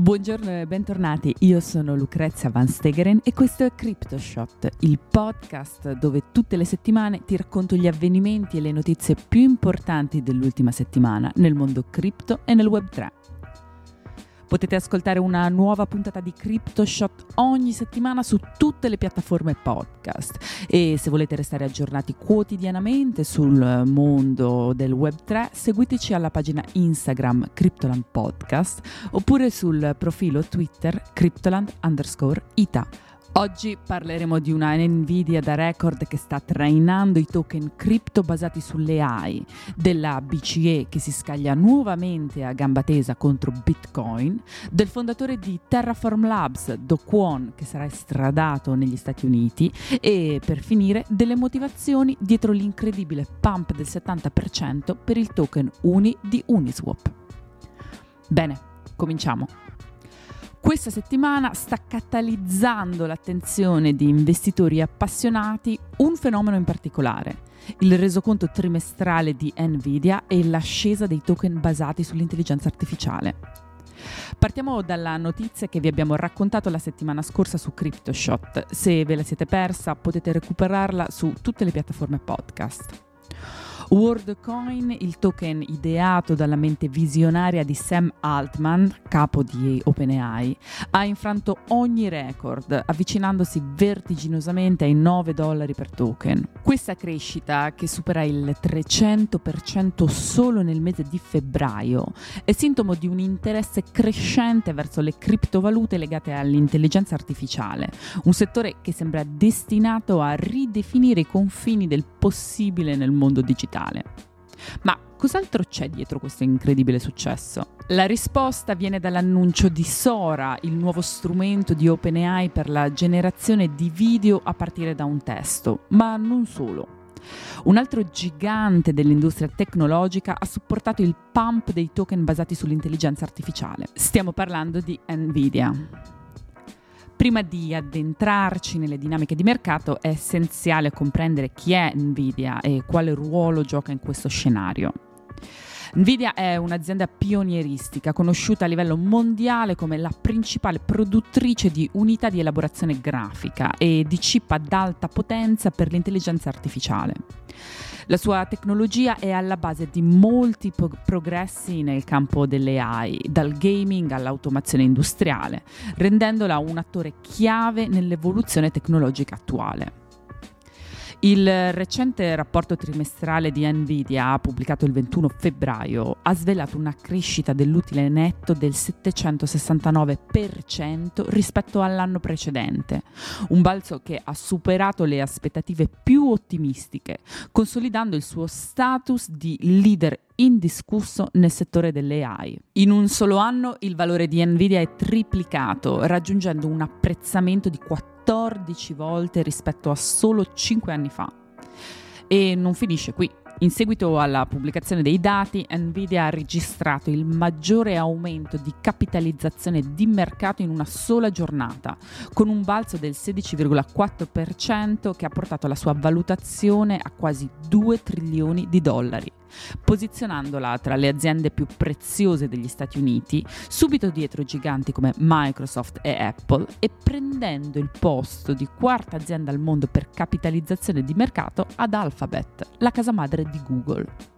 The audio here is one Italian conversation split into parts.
Buongiorno e bentornati, io sono Lucrezia Van Stegeren e questo è CryptoShot, il podcast dove tutte le settimane ti racconto gli avvenimenti e le notizie più importanti dell'ultima settimana nel mondo cripto e nel Web 3. Potete ascoltare una nuova puntata di CryptoShot ogni settimana su tutte le piattaforme podcast e se volete restare aggiornati quotidianamente sul mondo del Web3 seguiteci alla pagina Instagram Cryptoland Podcast oppure sul profilo Twitter Cryptoland underscore Ita. Oggi parleremo di una Nvidia da record che sta trainando i token cripto basati sulle AI, della BCE che si scaglia nuovamente a gamba tesa contro Bitcoin, del fondatore di Terraform Labs, Do Kwon, che sarà estradato negli Stati Uniti e per finire delle motivazioni dietro l'incredibile pump del 70% per il token Uni di Uniswap. Bene, cominciamo. Questa settimana sta catalizzando l'attenzione di investitori appassionati un fenomeno in particolare, il resoconto trimestrale di Nvidia e l'ascesa dei token basati sull'intelligenza artificiale. Partiamo dalla notizia che vi abbiamo raccontato la settimana scorsa su CryptoShot. Se ve la siete persa potete recuperarla su tutte le piattaforme podcast. WorldCoin, il token ideato dalla mente visionaria di Sam Altman, capo di OpenAI, ha infranto ogni record, avvicinandosi vertiginosamente ai 9 dollari per token. Questa crescita, che supera il 300% solo nel mese di febbraio, è sintomo di un interesse crescente verso le criptovalute legate all'intelligenza artificiale, un settore che sembra destinato a ridefinire i confini del possibile nel mondo digitale. Ma cos'altro c'è dietro questo incredibile successo? La risposta viene dall'annuncio di Sora, il nuovo strumento di OpenAI per la generazione di video a partire da un testo, ma non solo. Un altro gigante dell'industria tecnologica ha supportato il pump dei token basati sull'intelligenza artificiale. Stiamo parlando di Nvidia. Prima di addentrarci nelle dinamiche di mercato è essenziale comprendere chi è Nvidia e quale ruolo gioca in questo scenario. Nvidia è un'azienda pionieristica conosciuta a livello mondiale come la principale produttrice di unità di elaborazione grafica e di chip ad alta potenza per l'intelligenza artificiale. La sua tecnologia è alla base di molti po- progressi nel campo delle AI, dal gaming all'automazione industriale, rendendola un attore chiave nell'evoluzione tecnologica attuale. Il recente rapporto trimestrale di Nvidia, pubblicato il 21 febbraio, ha svelato una crescita dell'utile netto del 769% rispetto all'anno precedente, un balzo che ha superato le aspettative più ottimistiche, consolidando il suo status di leader indiscusso nel settore delle AI. In un solo anno il valore di Nvidia è triplicato, raggiungendo un apprezzamento di 14 14 volte rispetto a solo 5 anni fa. E non finisce qui. In seguito alla pubblicazione dei dati, Nvidia ha registrato il maggiore aumento di capitalizzazione di mercato in una sola giornata, con un balzo del 16,4% che ha portato la sua valutazione a quasi 2 trilioni di dollari posizionandola tra le aziende più preziose degli Stati Uniti, subito dietro giganti come Microsoft e Apple e prendendo il posto di quarta azienda al mondo per capitalizzazione di mercato ad Alphabet, la casa madre di Google.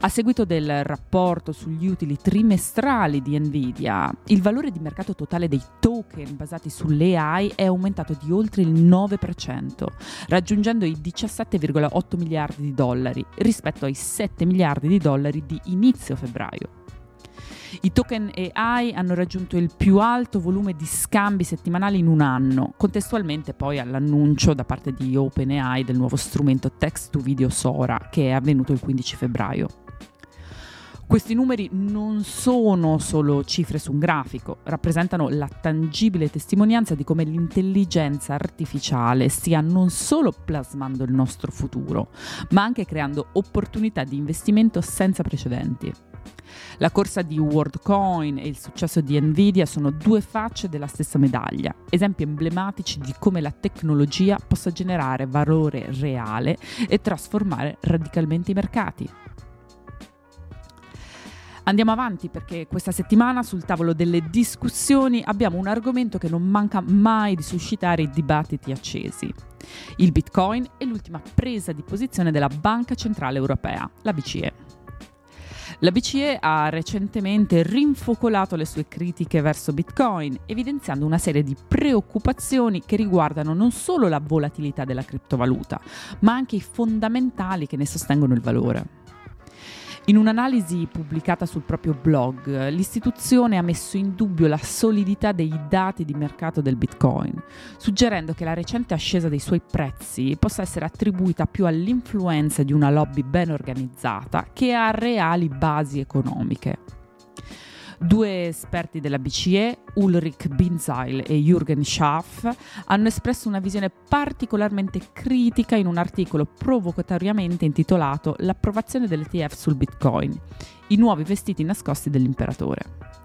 A seguito del rapporto sugli utili trimestrali di Nvidia, il valore di mercato totale dei token basati sulle AI è aumentato di oltre il 9%, raggiungendo i 17,8 miliardi di dollari rispetto ai 7 miliardi di dollari di inizio febbraio. I token AI hanno raggiunto il più alto volume di scambi settimanali in un anno, contestualmente poi all'annuncio da parte di OpenAI del nuovo strumento text to video Sora che è avvenuto il 15 febbraio. Questi numeri non sono solo cifre su un grafico, rappresentano la tangibile testimonianza di come l'intelligenza artificiale stia non solo plasmando il nostro futuro, ma anche creando opportunità di investimento senza precedenti. La corsa di WorldCoin e il successo di Nvidia sono due facce della stessa medaglia, esempi emblematici di come la tecnologia possa generare valore reale e trasformare radicalmente i mercati. Andiamo avanti perché questa settimana sul tavolo delle discussioni abbiamo un argomento che non manca mai di suscitare dibattiti accesi. Il Bitcoin e l'ultima presa di posizione della Banca Centrale Europea, la BCE. La BCE ha recentemente rinfocolato le sue critiche verso Bitcoin, evidenziando una serie di preoccupazioni che riguardano non solo la volatilità della criptovaluta, ma anche i fondamentali che ne sostengono il valore. In un'analisi pubblicata sul proprio blog, l'istituzione ha messo in dubbio la solidità dei dati di mercato del Bitcoin, suggerendo che la recente ascesa dei suoi prezzi possa essere attribuita più all'influenza di una lobby ben organizzata che a reali basi economiche. Due esperti della BCE, Ulrich Binzeil e Jürgen Schaff, hanno espresso una visione particolarmente critica in un articolo provocatoriamente intitolato L'approvazione dell'ETF sul Bitcoin, i nuovi vestiti nascosti dell'imperatore.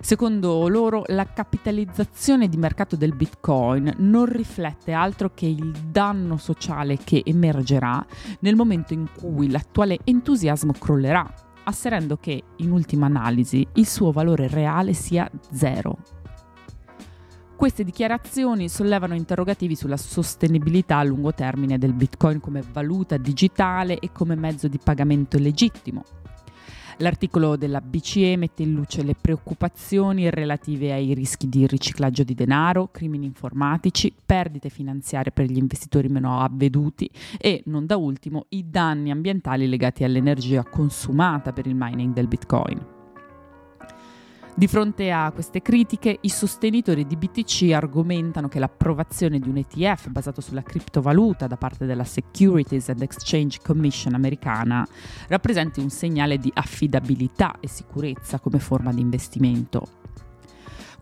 Secondo loro, la capitalizzazione di mercato del Bitcoin non riflette altro che il danno sociale che emergerà nel momento in cui l'attuale entusiasmo crollerà asserendo che, in ultima analisi, il suo valore reale sia zero. Queste dichiarazioni sollevano interrogativi sulla sostenibilità a lungo termine del Bitcoin come valuta digitale e come mezzo di pagamento legittimo, L'articolo della BCE mette in luce le preoccupazioni relative ai rischi di riciclaggio di denaro, crimini informatici, perdite finanziarie per gli investitori meno avveduti e, non da ultimo, i danni ambientali legati all'energia consumata per il mining del Bitcoin. Di fronte a queste critiche, i sostenitori di BTC argomentano che l'approvazione di un ETF basato sulla criptovaluta da parte della Securities and Exchange Commission americana rappresenti un segnale di affidabilità e sicurezza come forma di investimento.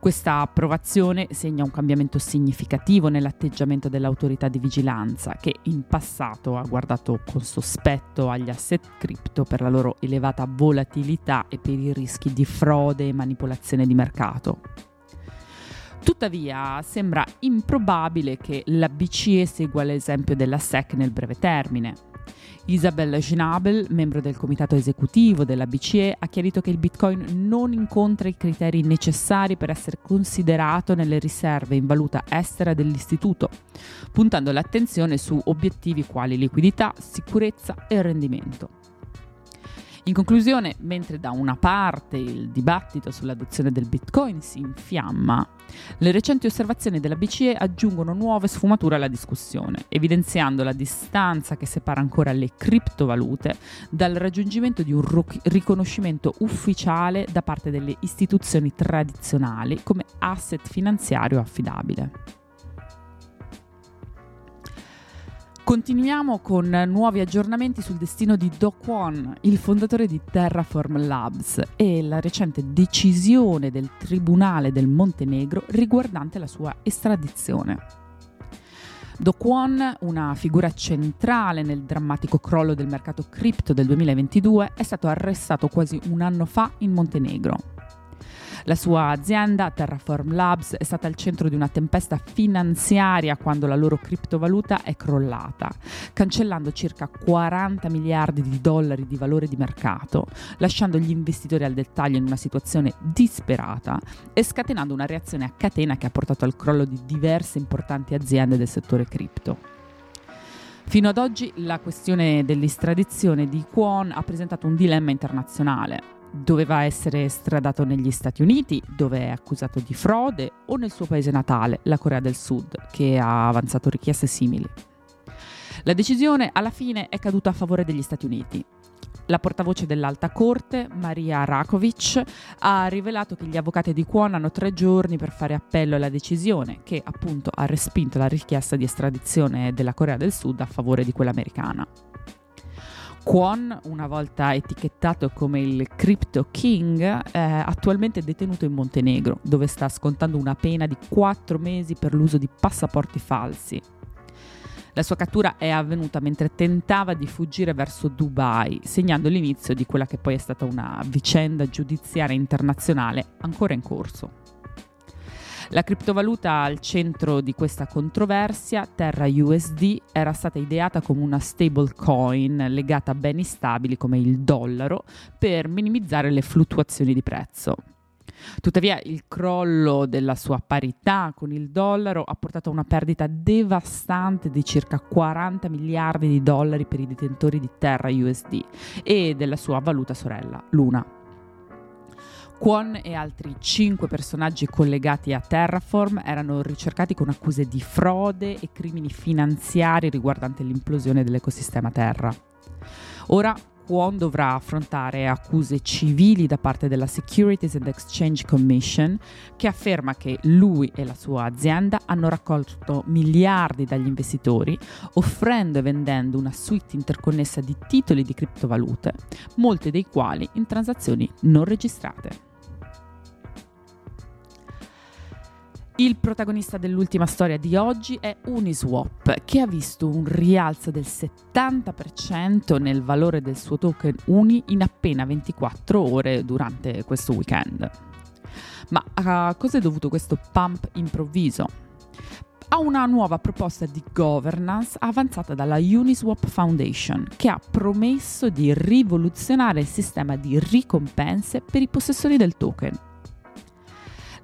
Questa approvazione segna un cambiamento significativo nell'atteggiamento dell'autorità di vigilanza che in passato ha guardato con sospetto agli asset cripto per la loro elevata volatilità e per i rischi di frode e manipolazione di mercato. Tuttavia sembra improbabile che la BCE segua l'esempio della SEC nel breve termine. Isabella Schnabel, membro del comitato esecutivo della BCE, ha chiarito che il Bitcoin non incontra i criteri necessari per essere considerato nelle riserve in valuta estera dell'istituto, puntando l'attenzione su obiettivi quali liquidità, sicurezza e rendimento. In conclusione, mentre da una parte il dibattito sull'adozione del Bitcoin si infiamma, le recenti osservazioni della BCE aggiungono nuove sfumature alla discussione, evidenziando la distanza che separa ancora le criptovalute dal raggiungimento di un riconoscimento ufficiale da parte delle istituzioni tradizionali come asset finanziario affidabile. Continuiamo con nuovi aggiornamenti sul destino di Do Kwon, il fondatore di Terraform Labs, e la recente decisione del Tribunale del Montenegro riguardante la sua estradizione. Do Kwon, una figura centrale nel drammatico crollo del mercato cripto del 2022, è stato arrestato quasi un anno fa in Montenegro. La sua azienda, Terraform Labs, è stata al centro di una tempesta finanziaria quando la loro criptovaluta è crollata, cancellando circa 40 miliardi di dollari di valore di mercato, lasciando gli investitori al dettaglio in una situazione disperata e scatenando una reazione a catena che ha portato al crollo di diverse importanti aziende del settore cripto. Fino ad oggi la questione dell'estradizione di Kwon ha presentato un dilemma internazionale doveva essere estradato negli Stati Uniti, dove è accusato di frode, o nel suo paese natale, la Corea del Sud, che ha avanzato richieste simili. La decisione alla fine è caduta a favore degli Stati Uniti. La portavoce dell'Alta Corte, Maria Rakovic, ha rivelato che gli avvocati di Kwon hanno tre giorni per fare appello alla decisione, che appunto ha respinto la richiesta di estradizione della Corea del Sud a favore di quella americana. Kwon, una volta etichettato come il Crypto King, è attualmente detenuto in Montenegro, dove sta scontando una pena di 4 mesi per l'uso di passaporti falsi. La sua cattura è avvenuta mentre tentava di fuggire verso Dubai, segnando l'inizio di quella che poi è stata una vicenda giudiziaria internazionale ancora in corso. La criptovaluta al centro di questa controversia, Terra USD, era stata ideata come una stablecoin legata a beni stabili come il dollaro per minimizzare le fluttuazioni di prezzo. Tuttavia il crollo della sua parità con il dollaro ha portato a una perdita devastante di circa 40 miliardi di dollari per i detentori di Terra USD e della sua valuta sorella, Luna. Kwon e altri cinque personaggi collegati a Terraform erano ricercati con accuse di frode e crimini finanziari riguardanti l'implosione dell'ecosistema Terra. Ora Kwon dovrà affrontare accuse civili da parte della Securities and Exchange Commission che afferma che lui e la sua azienda hanno raccolto miliardi dagli investitori offrendo e vendendo una suite interconnessa di titoli di criptovalute, molti dei quali in transazioni non registrate. Il protagonista dell'ultima storia di oggi è Uniswap, che ha visto un rialzo del 70% nel valore del suo token Uni in appena 24 ore durante questo weekend. Ma a cosa è dovuto questo pump improvviso? A una nuova proposta di governance avanzata dalla Uniswap Foundation, che ha promesso di rivoluzionare il sistema di ricompense per i possessori del token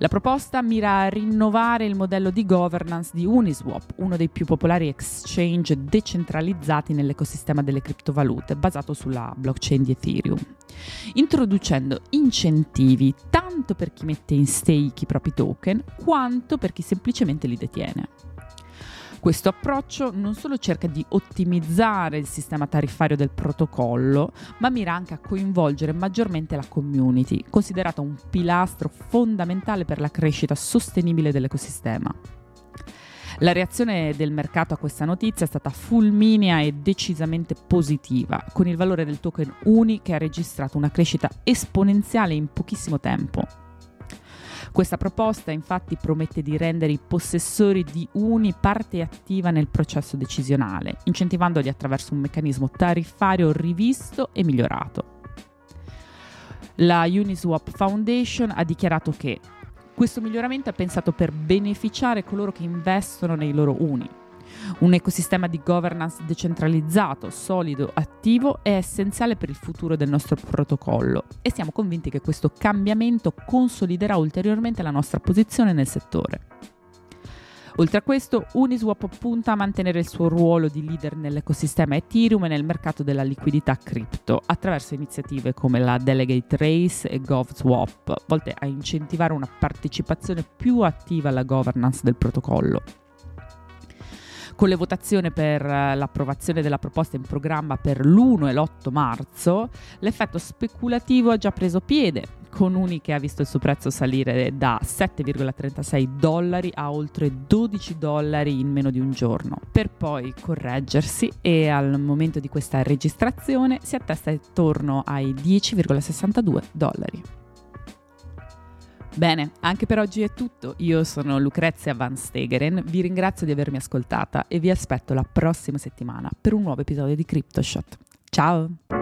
la proposta mira a rinnovare il modello di governance di Uniswap, uno dei più popolari exchange decentralizzati nell'ecosistema delle criptovalute, basato sulla blockchain di Ethereum, introducendo incentivi tanto per chi mette in stake i propri token quanto per chi semplicemente li detiene. Questo approccio non solo cerca di ottimizzare il sistema tariffario del protocollo, ma mira anche a coinvolgere maggiormente la community, considerata un pilastro fondamentale per la crescita sostenibile dell'ecosistema. La reazione del mercato a questa notizia è stata fulminea e decisamente positiva, con il valore del token UNI che ha registrato una crescita esponenziale in pochissimo tempo. Questa proposta infatti promette di rendere i possessori di Uni parte attiva nel processo decisionale, incentivandoli attraverso un meccanismo tariffario rivisto e migliorato. La Uniswap Foundation ha dichiarato che questo miglioramento è pensato per beneficiare coloro che investono nei loro Uni, un ecosistema di governance decentralizzato, solido, attivo è essenziale per il futuro del nostro protocollo e siamo convinti che questo cambiamento consoliderà ulteriormente la nostra posizione nel settore. Oltre a questo, Uniswap punta a mantenere il suo ruolo di leader nell'ecosistema Ethereum e nel mercato della liquidità cripto, attraverso iniziative come la Delegate Race e GovSwap, volte a incentivare una partecipazione più attiva alla governance del protocollo. Con le votazioni per eh, l'approvazione della proposta in programma per l'1 e l'8 marzo, l'effetto speculativo ha già preso piede, con Uni che ha visto il suo prezzo salire da 7,36 dollari a oltre 12 dollari in meno di un giorno, per poi correggersi e al momento di questa registrazione si attesta attorno ai 10,62 dollari. Bene, anche per oggi è tutto. Io sono Lucrezia Van Stegeren, vi ringrazio di avermi ascoltata e vi aspetto la prossima settimana per un nuovo episodio di CryptoShot. Ciao!